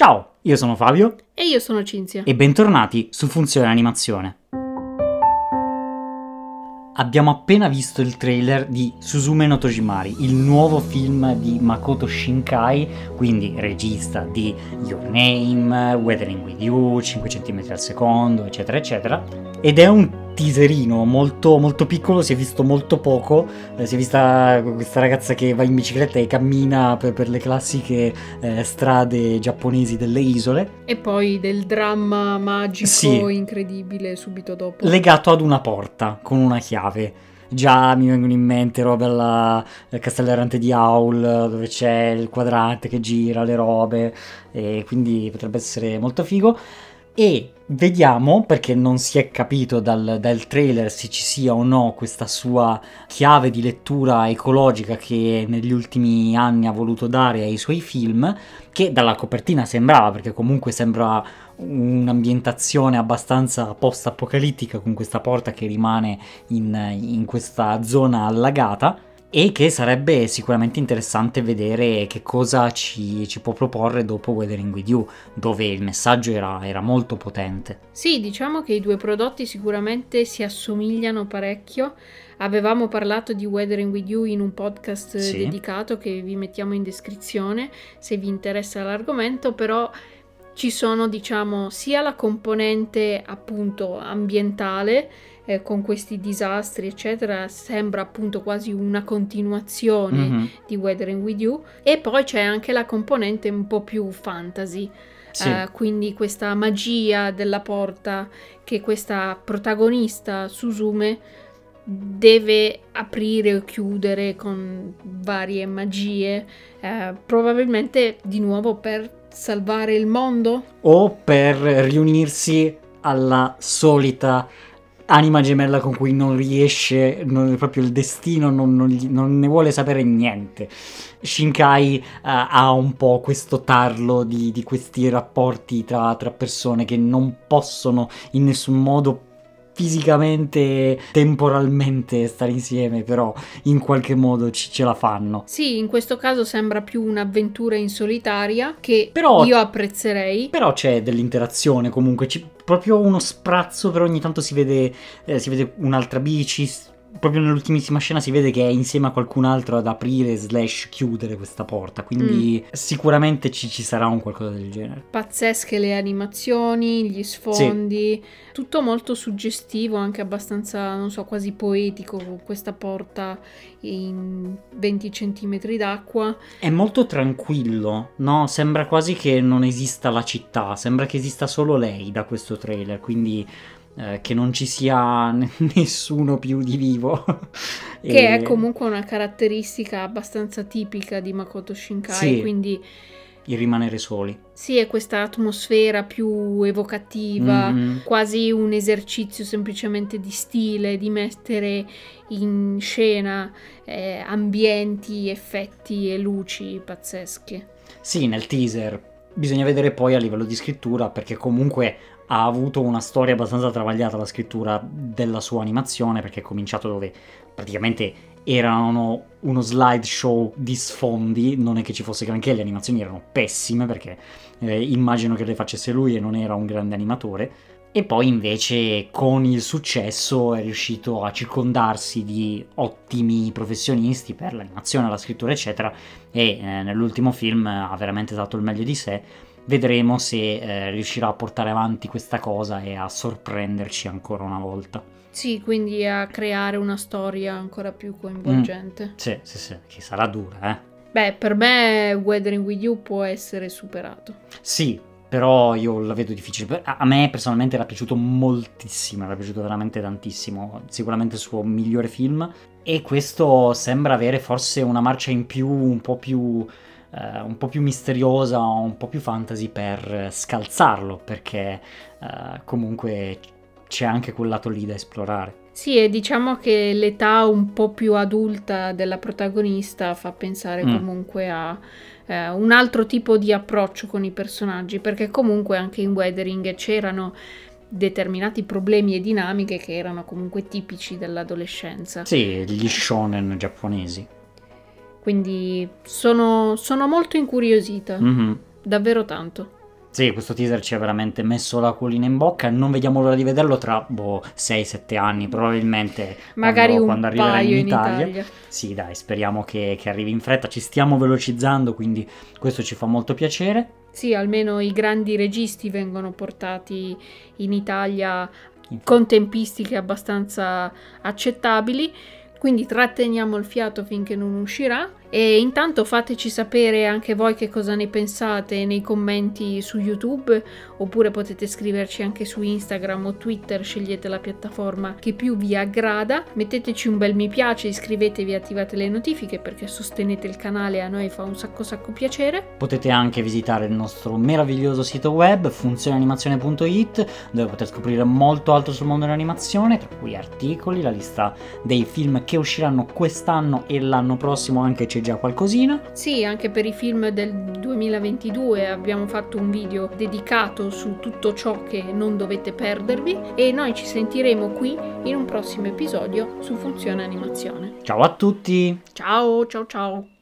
Ciao, io sono Fabio E io sono Cinzia. e bentornati su Funzione Animazione. Abbiamo appena visto il trailer di Suzume no Tojimari, il nuovo film di Makoto Shinkai, quindi regista di Your Name, Weathering with You, 5 cm al secondo, eccetera, eccetera. Ed è un teaserino molto, molto piccolo, si è visto molto poco, eh, si è vista questa ragazza che va in bicicletta e cammina per, per le classiche eh, strade giapponesi delle isole, E poi del dramma magico Sì. incredibile subito dopo. legato ad una porta con una chiave. Già mi vengono in mente robe alla al Castello Errante di Aul, dove c'è il quadrante che gira le robe, e quindi potrebbe essere molto figo. E vediamo, perché non si è capito dal, dal trailer se ci sia o no questa sua chiave di lettura ecologica che negli ultimi anni ha voluto dare ai suoi film, che dalla copertina sembrava, perché comunque sembra un'ambientazione abbastanza post-apocalittica con questa porta che rimane in, in questa zona allagata e che sarebbe sicuramente interessante vedere che cosa ci, ci può proporre dopo Weathering With You, dove il messaggio era, era molto potente. Sì, diciamo che i due prodotti sicuramente si assomigliano parecchio. Avevamo parlato di Weathering with You in un podcast Sì. dedicato che vi mettiamo in descrizione se vi interessa l'argomento, però ci sono, diciamo, sia la componente appunto ambientale eh, con questi disastri, eccetera, sembra appunto quasi una continuazione Mhm, di Weathering with You e poi c'è anche la componente un po' più fantasy, Sì, eh, quindi questa magia della porta che questa protagonista Suzume deve aprire o chiudere con varie magie, eh, probabilmente di nuovo per salvare il mondo. o per riunirsi alla solita anima gemella con cui non riesce, non, proprio il destino non, non non ne vuole sapere niente. Shinkai eh, ha un po' questo tarlo di, di questi rapporti tra, tra persone che non possono in nessun modo fisicamente, temporalmente stare insieme, però in qualche modo ci- ce la fanno. Sì, in questo caso sembra più un'avventura in solitaria che Però- io apprezzerei. Però c'è dell'interazione comunque, ci- proprio uno sprazzo, però ogni tanto si vede, eh, si vede un'altra bici, proprio nell'ultimissima scena si vede che è insieme a qualcun altro ad aprire slash chiudere questa porta, quindi sicuramente ci, ci sarà un qualcosa del genere. pazzesche le animazioni, gli sfondi, tutto molto suggestivo, anche abbastanza, non so, quasi poetico, questa porta in 20 centimetri d'acqua. È molto tranquillo, no? Sembra quasi che non esista la città, sembra che esista solo lei da questo trailer, quindi eh, che non ci sia n- nessuno più di vivo. Che E- è comunque una caratteristica abbastanza tipica di Makoto Shinkai, Sì. quindi il rimanere soli. sì, è questa atmosfera più evocativa, Mhm. quasi un esercizio semplicemente di stile, di mettere in scena eh, ambienti, effetti e luci pazzesche. Sì, nel teaser. Bisogna vedere poi a livello di scrittura perché comunque ha avuto una storia abbastanza travagliata la scrittura della sua animazione perché è cominciato dove praticamente erano uno slideshow di sfondi, non è che ci fosse granché, le animazioni erano pessime perché eh, immagino che le facesse lui e non era un grande animatore. E poi invece con il successo è riuscito a circondarsi di ottimi professionisti per l'animazione, la scrittura eccetera e eh, nell'ultimo film ha veramente dato il meglio di sé. Vedremo se eh, riuscirà a portare avanti questa cosa e a sorprenderci ancora una volta. Sì, quindi a creare una storia ancora più coinvolgente. Sì, sì, sì, che sarà dura, eh. Beh, per me Weathering with You può essere superato. Sì, però io la vedo difficile. A me personalmente era piaciuto moltissimo, era piaciuto veramente tantissimo. Sicuramente il suo migliore film. E questo sembra avere forse una marcia in più, un po' più, eh, un po' più misteriosa, un po' più fantasy per scalzarlo, perché eh, comunque c'è anche quel lato lì da esplorare. Sì, e diciamo che l'età un po' più adulta della protagonista fa pensare Mm. comunque a eh, un altro tipo di approccio con i personaggi, perché comunque anche in Weathering c'erano determinati problemi e dinamiche che erano comunque tipici dell'adolescenza. Sì, gli shonen giapponesi. Quindi sono, sono molto incuriosita, Mhm. davvero tanto. Sì, questo teaser ci ha veramente messo la colina in bocca. Non vediamo l'ora di vederlo tra boh, 6-7 anni, probabilmente. Magari quando, quando arriverà in in Italia. Italia. Sì, dai, speriamo che, che arrivi in fretta. Ci stiamo velocizzando, quindi questo ci fa molto piacere. Sì, almeno i grandi registi vengono portati in Italia con tempistiche abbastanza accettabili. Quindi tratteniamo il fiato finché non uscirà. E intanto fateci sapere anche voi che cosa ne pensate nei commenti su YouTube oppure potete scriverci anche su Instagram o Twitter, scegliete la piattaforma che più vi aggrada. Metteteci un bel mi piace, iscrivetevi attivate le notifiche perché sostenete il canale, a noi fa un sacco sacco piacere. Potete anche visitare il nostro meraviglioso sito web funzioneanimazione.it dove potete scoprire molto altro sul mondo dell'animazione, tra cui articoli, la lista dei film che usciranno quest'anno e l'anno prossimo anche c'è già qualcosina. Sì, anche per i film del 2022 abbiamo fatto un video dedicato su tutto ciò che non dovete perdervi e noi ci sentiremo qui in un prossimo episodio su Funzione Animazione. Ciao a tutti! Ciao, ciao, ciao!